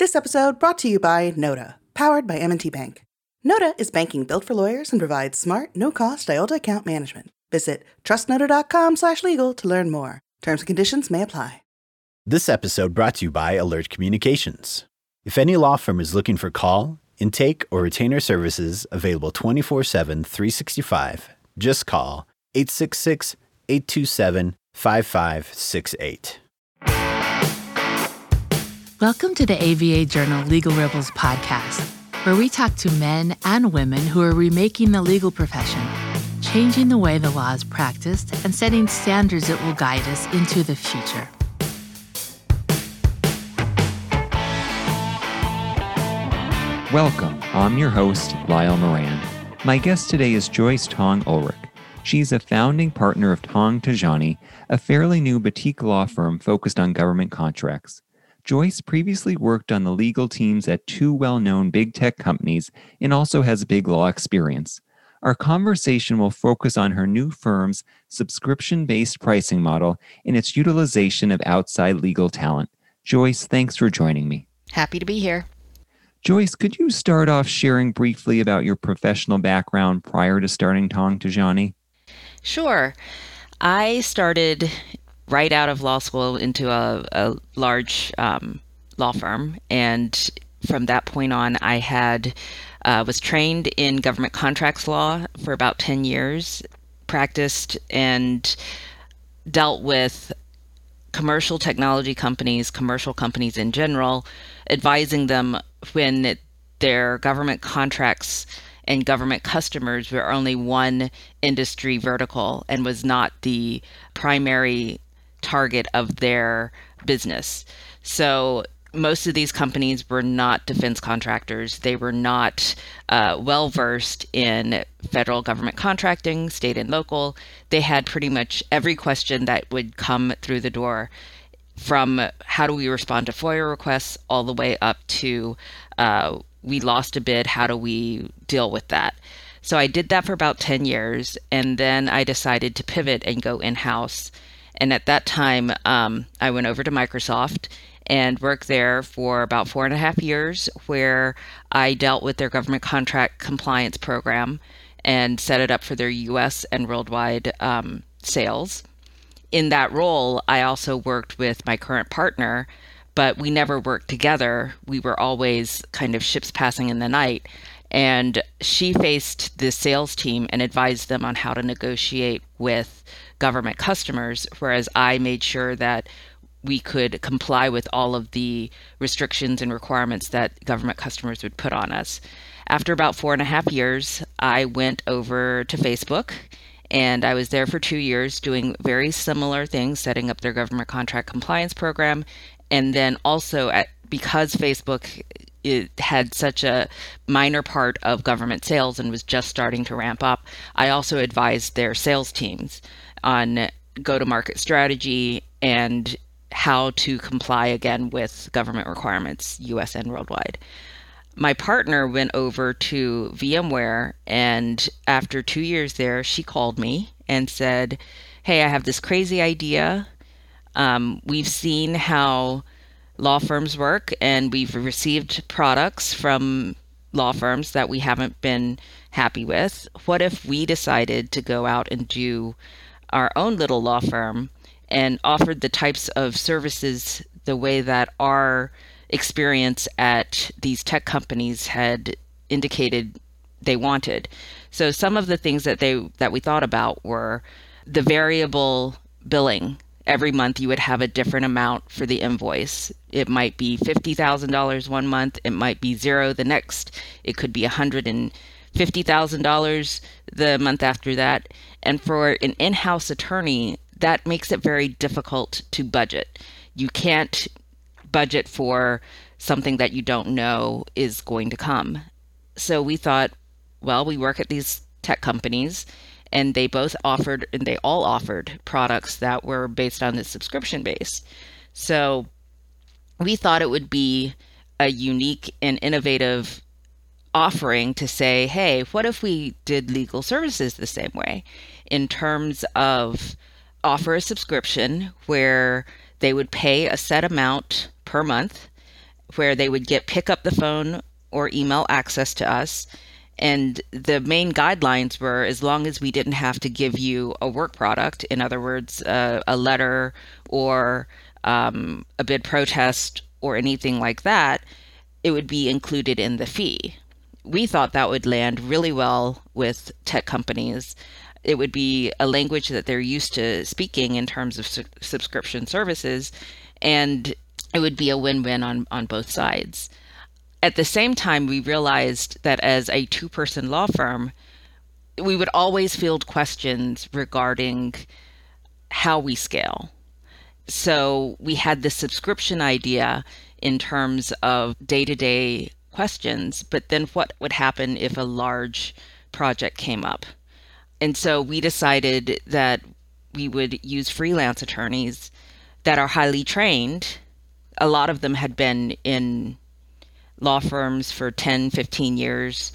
This episode brought to you by Nota, powered by M&T Bank. Nota is banking built for lawyers and provides smart, no-cost IOLTA account management. Visit trustnota.com/legal to learn more. Terms and conditions may apply. This episode brought to you by Alert Communications. If any law firm is looking for call, intake, or retainer services available 24/7, 365, just call 866-827-5568. Welcome to the ABA Journal Legal Rebels podcast, where we talk to men and women who are remaking the legal profession, changing the way the law is practiced, and setting standards that will guide us into the future. Welcome. I'm your host, Lyle Moran. My guest today is Joyce Tong Ulrich. She's a founding partner of Tong Tajani, a fairly new boutique law firm focused on government contracts. Joyce previously worked on the legal teams at two well known big tech companies and also has big law experience. Our conversation will focus on her new firm's subscription based pricing model and its utilization of outside legal talent. Joyce, thanks for joining me. Happy to be here. Joyce, could you start off sharing briefly about your professional background prior to starting Tong Tajani? Sure. I started right out of law school into a, a large um, law firm, and from that point on, I had uh, was trained in government contracts law for about ten years, practiced and dealt with commercial technology companies, commercial companies in general, advising them when their government contracts and government customers were only one industry vertical and was not the primary target of their business. So most of these companies were not defense contractors. They were not uh, well versed in federal government contracting, state and local. They had pretty much every question that would come through the door from how do we respond to FOIA requests all the way up to uh, we lost a bid, how do we deal with that? So I did that for about 10 years, and then I decided to pivot and go in house. And at that time, um, I went over to Microsoft and worked there for about four and a half years, where I dealt with their government contract compliance program and set it up for their US and worldwide um, sales in that role, I also worked with my current partner, but we never worked together. We were always kind of ships passing in the night. And she faced the sales team and advised them on how to negotiate with government customers, whereas I made sure that we could comply with all of the restrictions and requirements that government customers would put on us. After about four and a half years, I went over to Facebook and I was there for two years doing very similar things, setting up their government contract compliance program. And then also, at, because Facebook it had such a minor part of government sales and was just starting to ramp up, I also advised their sales teams on go to market strategy and how to comply again with government requirements, US and worldwide my partner went over to VMware, and after two years there, she called me and said, Hey, I have this crazy idea. Um, we've seen how law firms work, and we've received products from law firms that we haven't been happy with. What if we decided to go out and do our own little law firm and offered the types of services the way that our experience at these tech companies had indicated they wanted. So some of the things that they that we thought about were the variable billing. Every month you would have a different amount for the invoice. It might be $50,000 one month, it might be zero the next. It could be $150,000 the month after that. And for an in-house attorney, that makes it very difficult to budget. You can't budget for something that you don't know is going to come. So we thought, well, we work at these tech companies and they both offered and they all offered products that were based on the subscription base. So we thought it would be a unique and innovative offering to say, hey, what if we did legal services the same way in terms of offer a subscription where they would pay a set amount per month where they would get pick up the phone or email access to us. And the main guidelines were as long as we didn't have to give you a work product, in other words, uh, a letter or um, a bid protest or anything like that, it would be included in the fee. We thought that would land really well with tech companies. It would be a language that they're used to speaking in terms of su- subscription services, and it would be a win win on, on both sides. At the same time, we realized that as a two person law firm, we would always field questions regarding how we scale. So we had the subscription idea in terms of day to day questions, but then what would happen if a large project came up? And so we decided that we would use freelance attorneys that are highly trained. A lot of them had been in law firms for 10, 15 years,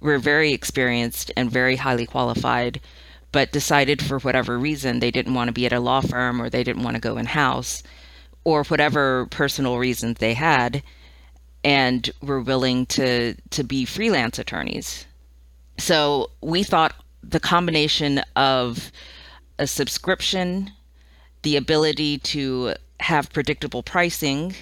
were very experienced and very highly qualified, but decided for whatever reason they didn't want to be at a law firm or they didn't want to go in house or whatever personal reasons they had and were willing to to be freelance attorneys. So we thought the combination of a subscription, the ability to have predictable pricing,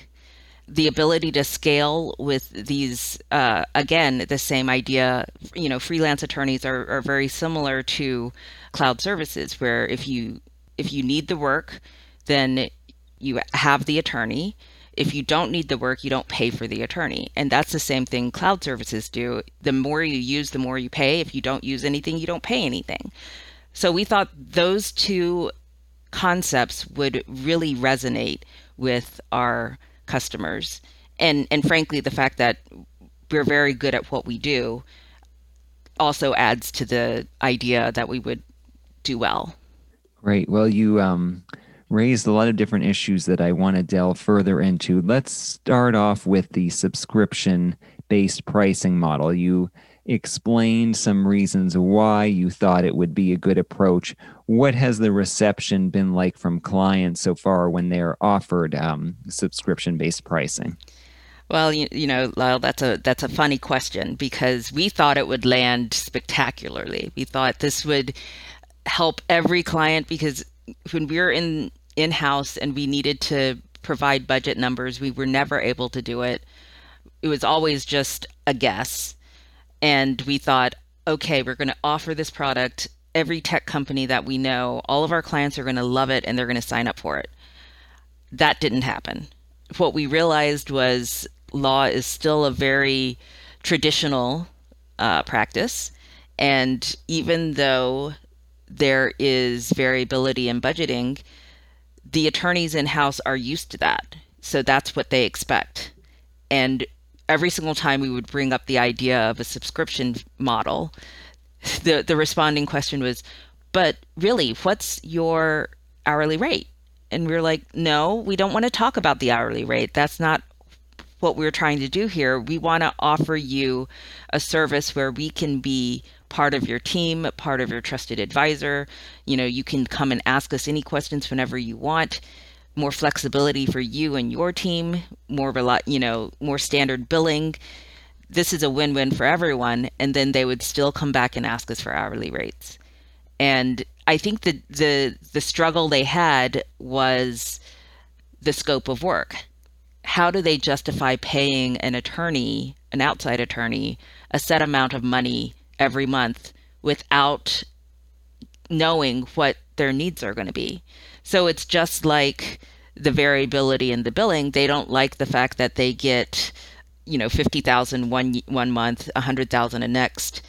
the ability to scale with these uh, again the same idea you know freelance attorneys are, are very similar to cloud services where if you if you need the work then you have the attorney if you don't need the work you don't pay for the attorney and that's the same thing cloud services do the more you use the more you pay if you don't use anything you don't pay anything so we thought those two concepts would really resonate with our customers. And and frankly, the fact that we're very good at what we do also adds to the idea that we would do well. Right. Well, you um, raised a lot of different issues that I want to delve further into. Let's start off with the subscription based pricing model. You explained some reasons why you thought it would be a good approach. What has the reception been like from clients so far when they're offered um, subscription-based pricing? Well, you, you know, Lyle, that's a that's a funny question because we thought it would land spectacularly. We thought this would help every client because when we were in in house and we needed to provide budget numbers, we were never able to do it. It was always just a guess and we thought, okay, we're going to offer this product. Every tech company that we know, all of our clients are going to love it and they're going to sign up for it. That didn't happen. What we realized was law is still a very traditional uh, practice. And even though there is variability in budgeting, the attorneys in house are used to that. So that's what they expect. And every single time we would bring up the idea of a subscription model, the the responding question was, "But really, what's your hourly rate?" And we are like, "No, we don't want to talk about the hourly rate. That's not what we're trying to do here. We want to offer you a service where we can be part of your team, part of your trusted advisor. You know, you can come and ask us any questions whenever you want more flexibility for you and your team, more you know, more standard billing. This is a win-win for everyone, and then they would still come back and ask us for hourly rates. And I think that the the struggle they had was the scope of work. How do they justify paying an attorney, an outside attorney, a set amount of money every month without knowing what their needs are going to be? So it's just like the variability in the billing. They don't like the fact that they get, you know, 50,000 one one month, 100,000 a next.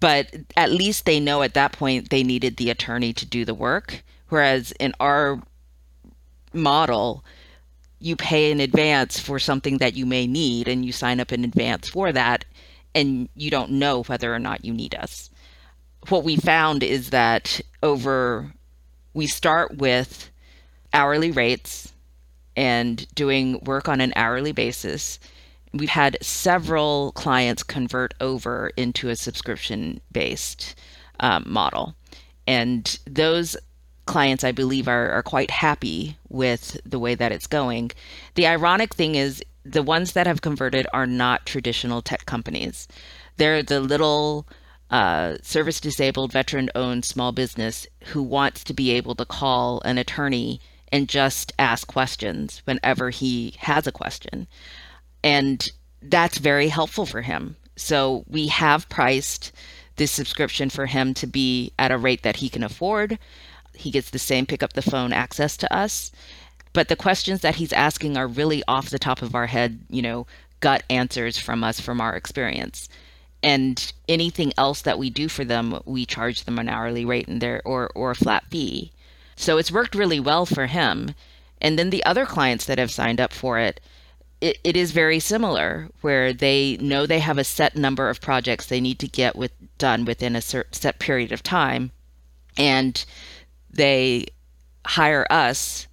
But at least they know at that point they needed the attorney to do the work. Whereas in our model, you pay in advance for something that you may need and you sign up in advance for that and you don't know whether or not you need us. What we found is that over we start with hourly rates and doing work on an hourly basis. We've had several clients convert over into a subscription based um, model. And those clients, I believe, are, are quite happy with the way that it's going. The ironic thing is, the ones that have converted are not traditional tech companies. They're the little uh, service disabled, veteran owned small business who wants to be able to call an attorney and just ask questions whenever he has a question. And that's very helpful for him. So we have priced this subscription for him to be at a rate that he can afford. He gets the same pick up the phone access to us. But the questions that he's asking are really off the top of our head, you know, gut answers from us from our experience. And anything else that we do for them, we charge them an hourly rate and there or or a flat fee. So it's worked really well for him. And then the other clients that have signed up for it, it, it is very similar, where they know they have a set number of projects they need to get with done within a set period of time, and they hire us,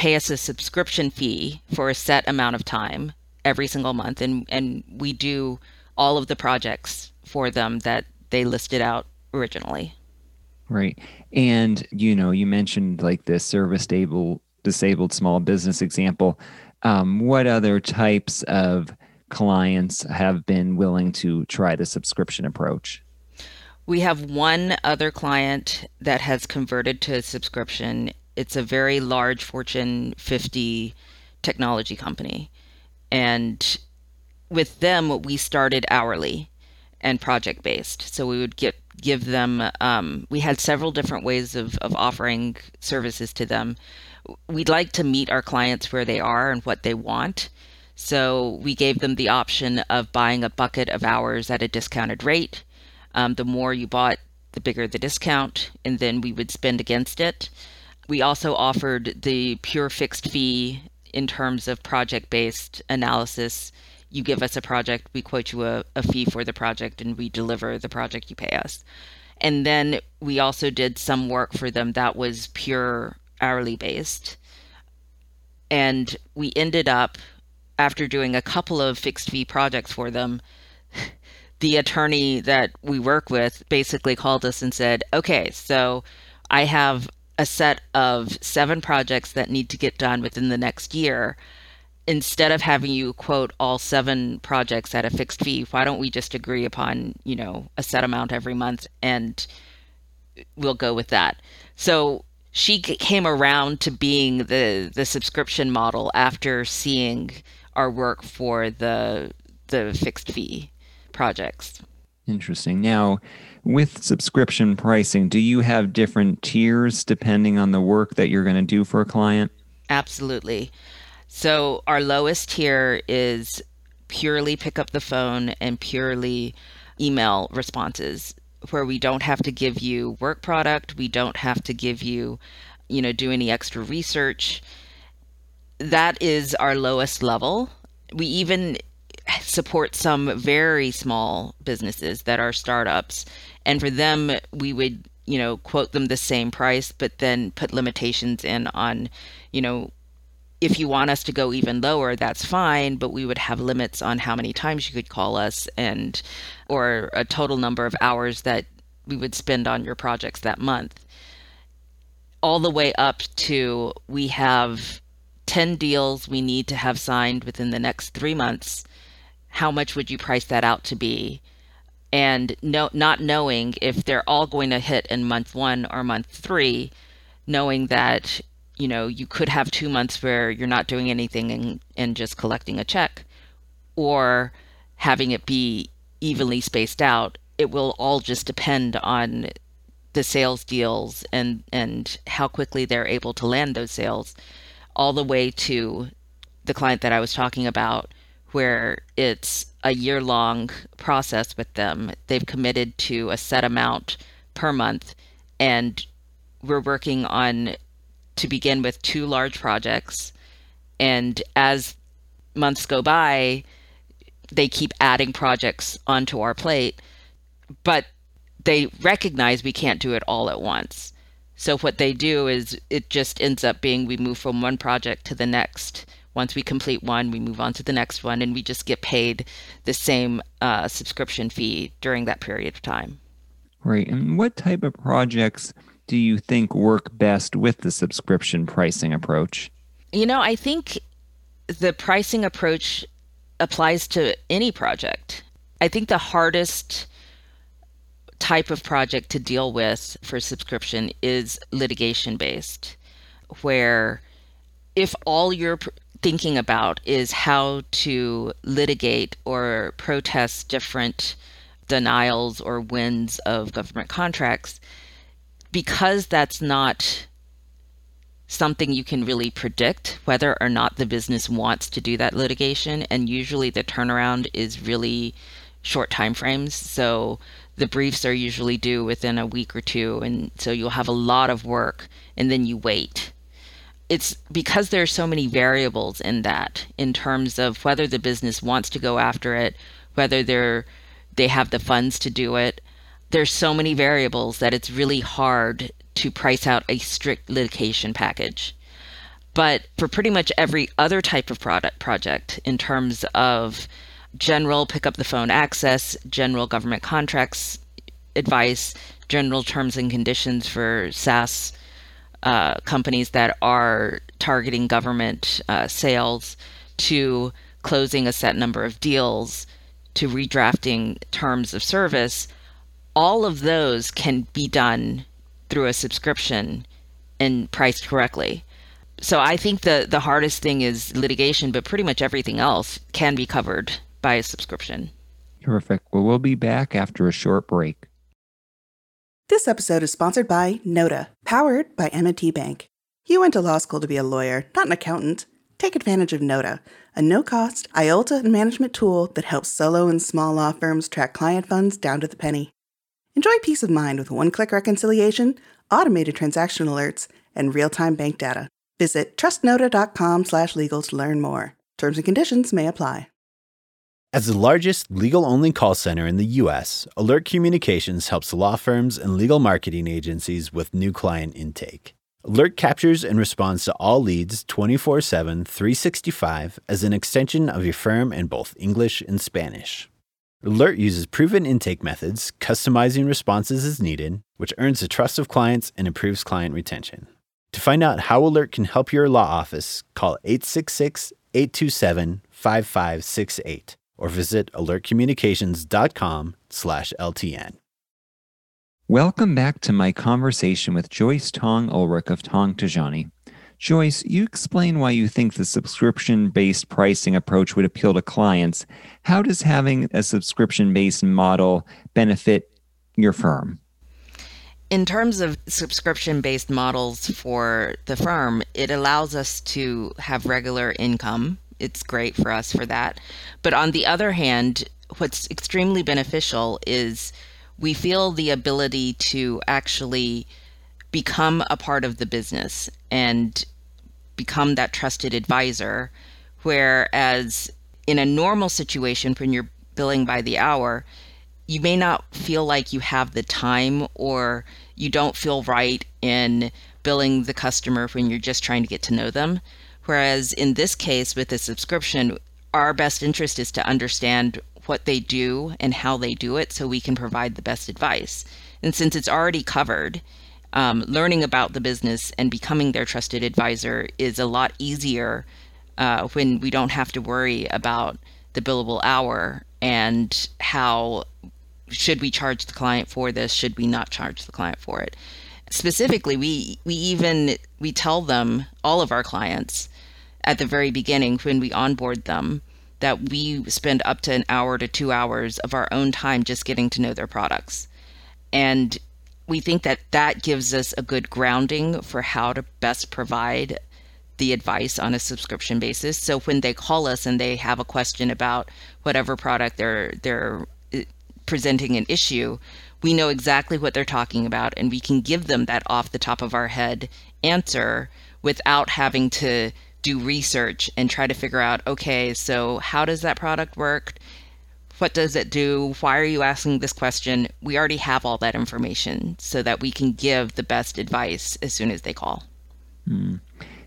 pay us a subscription fee for a set amount of time every single month, and and we do all of the projects for them that they listed out originally. Right. And you know, you mentioned like the service stable disabled small business example. Um, what other types of clients have been willing to try the subscription approach? We have one other client that has converted to a subscription. It's a very large Fortune 50 technology company. And with them, we started hourly and project based. So we would get give them um, we had several different ways of, of offering services to them we'd like to meet our clients where they are and what they want so we gave them the option of buying a bucket of hours at a discounted rate um, the more you bought the bigger the discount and then we would spend against it we also offered the pure fixed fee in terms of project based analysis you give us a project, we quote you a, a fee for the project, and we deliver the project you pay us. And then we also did some work for them that was pure hourly based. And we ended up, after doing a couple of fixed fee projects for them, the attorney that we work with basically called us and said, okay, so I have a set of seven projects that need to get done within the next year instead of having you quote all seven projects at a fixed fee, why don't we just agree upon, you know, a set amount every month and we'll go with that. So she came around to being the the subscription model after seeing our work for the the fixed fee projects. Interesting. Now, with subscription pricing, do you have different tiers depending on the work that you're going to do for a client? Absolutely. So our lowest tier is purely pick up the phone and purely email responses where we don't have to give you work product, we don't have to give you, you know, do any extra research. That is our lowest level. We even support some very small businesses that are startups. And for them, we would, you know, quote them the same price, but then put limitations in on, you know, if you want us to go even lower, that's fine, but we would have limits on how many times you could call us and or a total number of hours that we would spend on your projects that month. All the way up to we have 10 deals we need to have signed within the next 3 months. How much would you price that out to be? And no, not knowing if they're all going to hit in month 1 or month 3, knowing that you know, you could have two months where you're not doing anything and, and just collecting a check, or having it be evenly spaced out. It will all just depend on the sales deals and and how quickly they're able to land those sales, all the way to the client that I was talking about, where it's a year long process with them. They've committed to a set amount per month, and we're working on to begin with two large projects. And as months go by, they keep adding projects onto our plate, but they recognize we can't do it all at once. So what they do is it just ends up being we move from one project to the next. Once we complete one, we move on to the next one, and we just get paid the same uh, subscription fee during that period of time. Right. And what type of projects do you think work best with the subscription pricing approach? You know, I think the pricing approach applies to any project. I think the hardest type of project to deal with for subscription is litigation based, where if all you're thinking about is how to litigate or protest different denials or wins of government contracts, because that's not something you can really predict whether or not the business wants to do that litigation. And usually the turnaround is really short time frames so the briefs are usually due within a week or two. And so you'll have a lot of work and then you wait it's because there are so many variables in that in terms of whether the business wants to go after it whether they're they have the funds to do it there's so many variables that it's really hard to price out a strict litigation package. But for pretty much every other type of product project, in terms of general pick up the phone access, general government contracts advice, general terms and conditions for SaaS uh, companies that are targeting government uh, sales, to closing a set number of deals, to redrafting terms of service, all of those can be done through a subscription and priced correctly. So I think the the hardest thing is litigation, but pretty much everything else can be covered by a subscription. Terrific. Well, we'll be back after a short break. This episode is sponsored by Nota, powered by M&T Bank. You went to law school to be a lawyer, not an accountant. Take advantage of Nota, a no-cost IOLTA management tool that helps solo and small law firms track client funds down to the penny. Enjoy peace of mind with one click reconciliation, automated transaction alerts, and real time bank data. Visit trustnota.com slash legal to learn more. Terms and conditions may apply. As the largest legal only call center in the U.S., Alert Communications helps law firms and legal marketing agencies with new client intake. Alert captures and responds to all leads 24 7, 365 as an extension of your firm in both English and Spanish. Alert uses proven intake methods, customizing responses as needed, which earns the trust of clients and improves client retention. To find out how Alert can help your law office, call 866 827 5568 or visit alertcommunications.com/ltn. Welcome back to my conversation with Joyce Tong Ulrich of Tong Tajani. Joyce, you explain why you think the subscription based pricing approach would appeal to clients. How does having a subscription based model benefit your firm? In terms of subscription based models for the firm, it allows us to have regular income. It's great for us for that. But on the other hand, what's extremely beneficial is we feel the ability to actually become a part of the business and become that trusted advisor. Whereas in a normal situation, when you're billing by the hour, you may not feel like you have the time or you don't feel right in billing the customer when you're just trying to get to know them. Whereas in this case, with a subscription, our best interest is to understand what they do and how they do it so we can provide the best advice. And since it's already covered, um, learning about the business and becoming their trusted advisor is a lot easier uh, when we don't have to worry about the billable hour and how should we charge the client for this should we not charge the client for it specifically we we even we tell them all of our clients at the very beginning when we onboard them that we spend up to an hour to two hours of our own time just getting to know their products and we think that that gives us a good grounding for how to best provide the advice on a subscription basis. So when they call us and they have a question about whatever product they're they're uh, presenting an issue, we know exactly what they're talking about and we can give them that off the top of our head answer without having to do research and try to figure out okay, so how does that product work? what does it do? Why are you asking this question? We already have all that information so that we can give the best advice as soon as they call. Mm.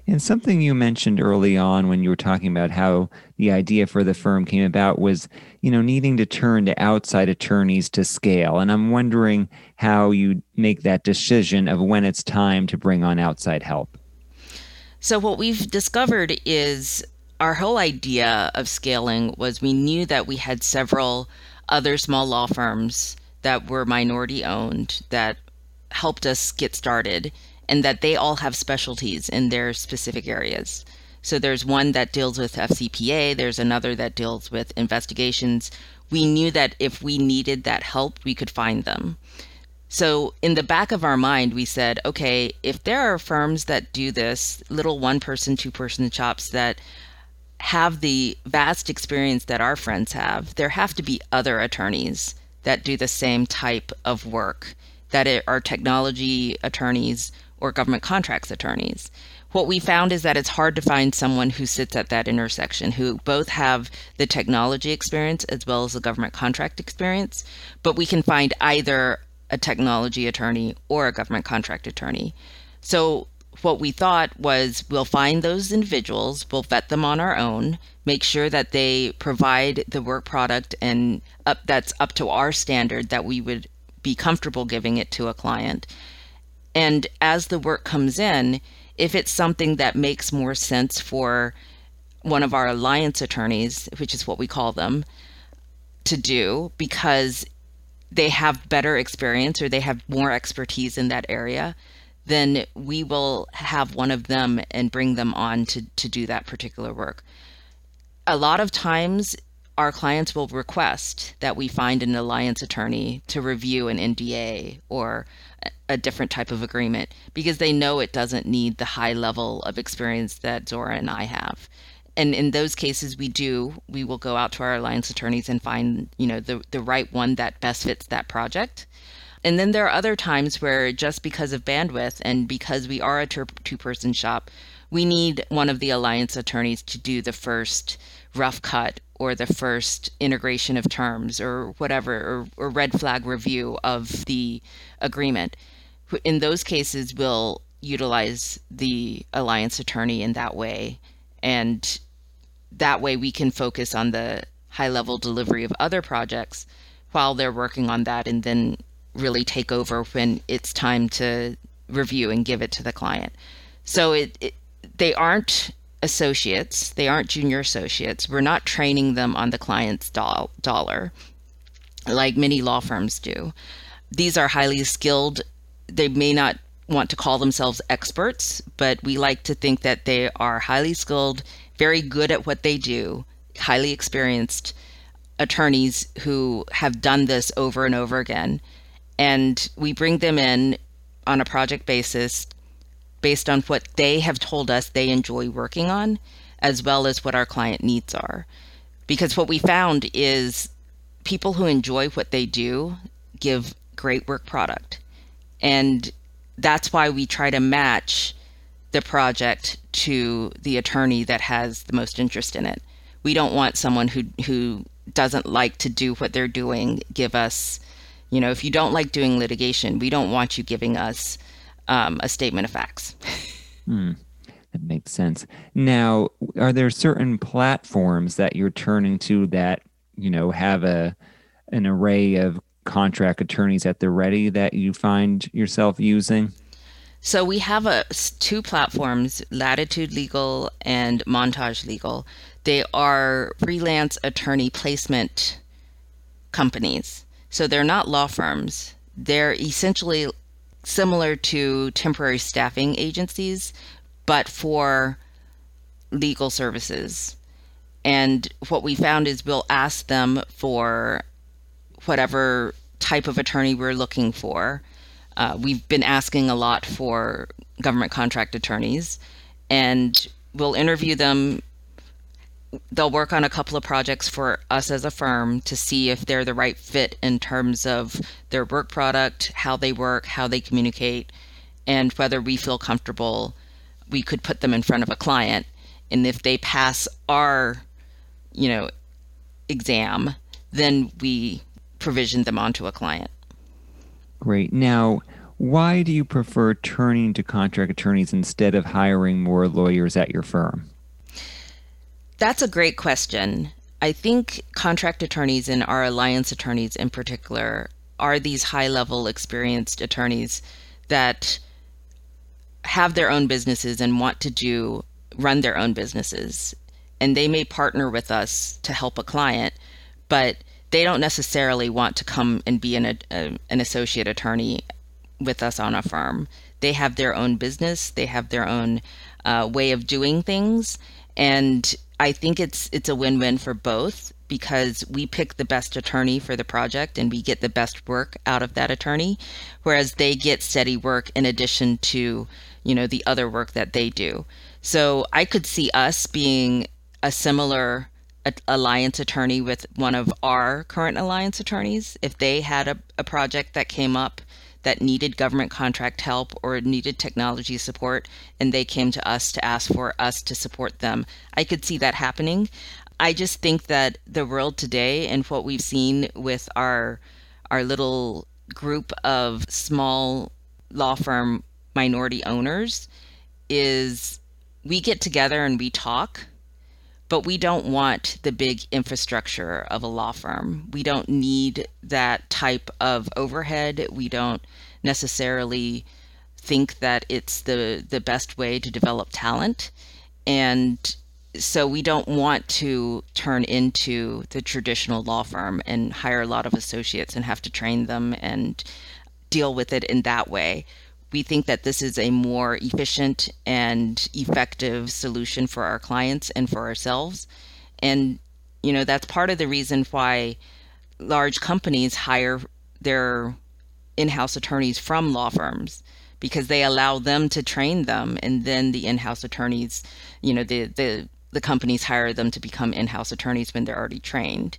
And something you mentioned early on when you were talking about how the idea for the firm came about was, you know, needing to turn to outside attorneys to scale. And I'm wondering how you make that decision of when it's time to bring on outside help. So what we've discovered is our whole idea of scaling was we knew that we had several other small law firms that were minority owned that helped us get started and that they all have specialties in their specific areas. So there's one that deals with FCPA, there's another that deals with investigations. We knew that if we needed that help, we could find them. So, in the back of our mind, we said, okay, if there are firms that do this, little one person, two person shops that have the vast experience that our friends have, there have to be other attorneys that do the same type of work that are technology attorneys or government contracts attorneys. What we found is that it's hard to find someone who sits at that intersection, who both have the technology experience as well as the government contract experience, but we can find either a technology attorney or a government contract attorney. So what we thought was we'll find those individuals, we'll vet them on our own, make sure that they provide the work product and up that's up to our standard that we would be comfortable giving it to a client. And as the work comes in, if it's something that makes more sense for one of our alliance attorneys, which is what we call them, to do because they have better experience or they have more expertise in that area, then we will have one of them and bring them on to, to do that particular work. A lot of times, our clients will request that we find an alliance attorney to review an NDA or a different type of agreement because they know it doesn't need the high level of experience that Zora and I have. And in those cases we do we will go out to our alliance attorneys and find you know the the right one that best fits that project. And then there are other times where just because of bandwidth and because we are a two person shop we need one of the alliance attorneys to do the first rough cut or the first integration of terms or whatever or, or red flag review of the agreement in those cases we'll utilize the alliance attorney in that way and that way we can focus on the high level delivery of other projects while they're working on that and then really take over when it's time to review and give it to the client. So it, it they aren't associates, they aren't junior associates. We're not training them on the client's doll, dollar like many law firms do. These are highly skilled. They may not want to call themselves experts, but we like to think that they are highly skilled, very good at what they do, highly experienced attorneys who have done this over and over again. And we bring them in on a project basis based on what they have told us they enjoy working on, as well as what our client needs are. Because what we found is people who enjoy what they do give great work product. And that's why we try to match the project to the attorney that has the most interest in it. We don't want someone who who doesn't like to do what they're doing give us, you know, if you don't like doing litigation, we don't want you giving us um, a statement of facts. Hmm. That makes sense. Now, are there certain platforms that you're turning to that you know have a an array of contract attorneys at the ready that you find yourself using? So we have a, two platforms, Latitude Legal and Montage Legal. They are freelance attorney placement companies. So they're not law firms. They're essentially similar to temporary staffing agencies, but for legal services. And what we found is we'll ask them for whatever type of attorney we're looking for. Uh, we've been asking a lot for government contract attorneys, and we'll interview them. They'll work on a couple of projects for us as a firm to see if they're the right fit in terms of their work product, how they work, how they communicate, and whether we feel comfortable we could put them in front of a client. And if they pass our, you know, exam, then we provision them onto a client. Great. Now, why do you prefer turning to contract attorneys instead of hiring more lawyers at your firm? That's a great question. I think contract attorneys and our alliance attorneys in particular are these high level experienced attorneys that have their own businesses and want to do run their own businesses and they may partner with us to help a client, but they don't necessarily want to come and be an, a, an associate attorney with us on a firm. They have their own business, they have their own uh, way of doing things, and I think it's it's a win-win for both because we pick the best attorney for the project and we get the best work out of that attorney whereas they get steady work in addition to you know the other work that they do. So i could see us being a similar alliance attorney with one of our current alliance attorneys if they had a, a project that came up that needed government contract help or needed technology support and they came to us to ask for us to support them. I could see that happening. I just think that the world today and what we've seen with our our little group of small law firm minority owners is we get together and we talk but we don't want the big infrastructure of a law firm. We don't need that type of overhead. We don't necessarily think that it's the the best way to develop talent and so we don't want to turn into the traditional law firm and hire a lot of associates and have to train them and deal with it in that way we think that this is a more efficient and effective solution for our clients and for ourselves. And, you know, that's part of the reason why large companies hire their in house attorneys from law firms because they allow them to train them and then the in house attorneys, you know, the, the, the companies hire them to become in house attorneys when they're already trained.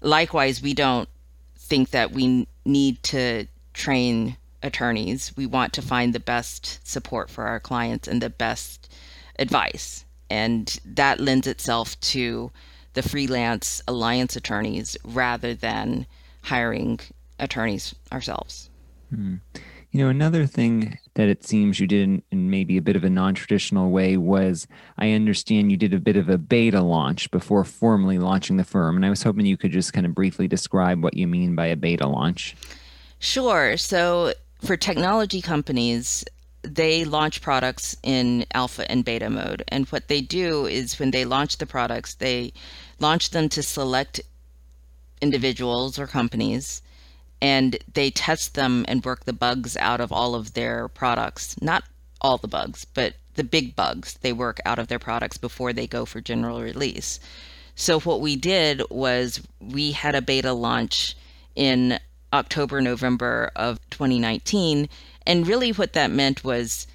Likewise, we don't think that we need to train attorneys. We want to find the best support for our clients and the best advice. And that lends itself to the freelance alliance attorneys rather than hiring attorneys ourselves. Hmm. You know, another thing that it seems you did in, in, maybe a bit of a non traditional way was I understand you did a bit of a beta launch before formally launching the firm. And I was hoping you could just kind of briefly describe what you mean by a beta launch. Sure. So for technology companies, they launch products in alpha and beta mode. And what they do is when they launch the products, they launch them to select individuals or companies and they test them and work the bugs out of all of their products. Not all the bugs, but the big bugs they work out of their products before they go for general release. So, what we did was we had a beta launch in October, November of 2019. And really, what that meant was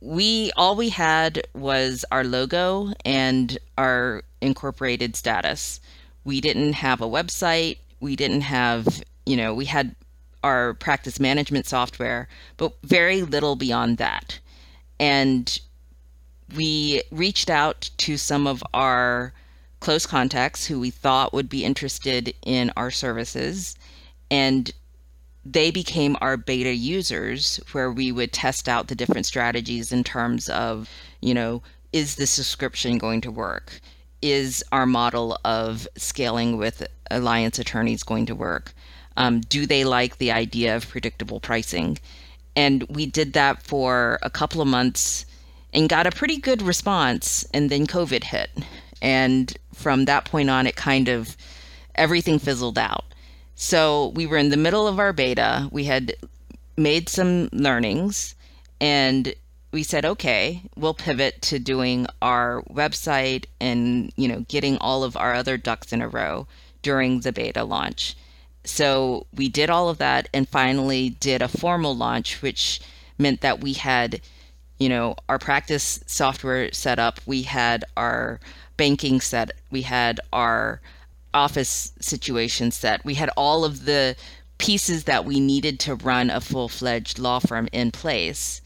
we all we had was our logo and our incorporated status. We didn't have a website. We didn't have, you know, we had our practice management software, but very little beyond that. And we reached out to some of our close contacts who we thought would be interested in our services and they became our beta users where we would test out the different strategies in terms of, you know, is the subscription going to work? Is our model of scaling with alliance attorneys going to work? Um, do they like the idea of predictable pricing? And we did that for a couple of months and got a pretty good response. And then COVID hit. And from that point on, it kind of everything fizzled out. So we were in the middle of our beta. We had made some learnings and we said, okay, we'll pivot to doing our website and, you know, getting all of our other ducks in a row during the beta launch. So we did all of that and finally did a formal launch, which meant that we had, you know, our practice software set up, we had our banking set, we had our office situation set. We had all of the pieces that we needed to run a full fledged law firm in place.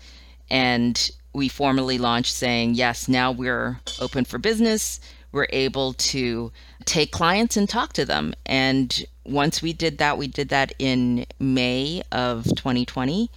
And we formally launched saying, yes, now we're open for business. We're able to take clients and talk to them. And once we did that, we did that in May of 2020.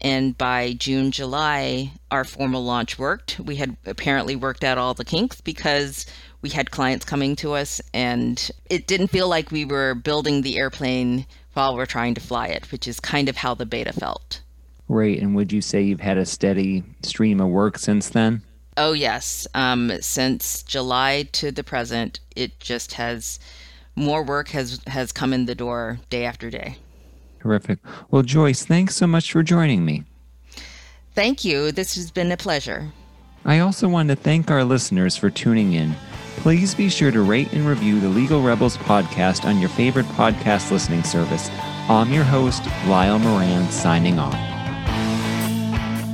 And by June, July, our formal launch worked. We had apparently worked out all the kinks because we had clients coming to us and it didn't feel like we were building the airplane while we're trying to fly it, which is kind of how the beta felt. Right. And would you say you've had a steady stream of work since then? Oh, yes. Um, since July to the present, it just has more work has has come in the door day after day. Terrific. Well, Joyce, thanks so much for joining me. Thank you. This has been a pleasure. I also want to thank our listeners for tuning in. Please be sure to rate and review the Legal Rebels podcast on your favorite podcast listening service. I'm your host, Lyle Moran, signing off.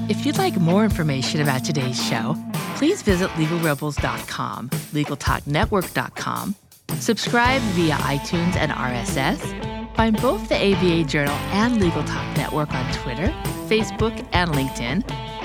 If you'd like more information about today's show, please visit legalrebels.com, legaltalknetwork.com, subscribe via iTunes and RSS, find both the ABA Journal and Legal Talk Network on Twitter, Facebook, and LinkedIn,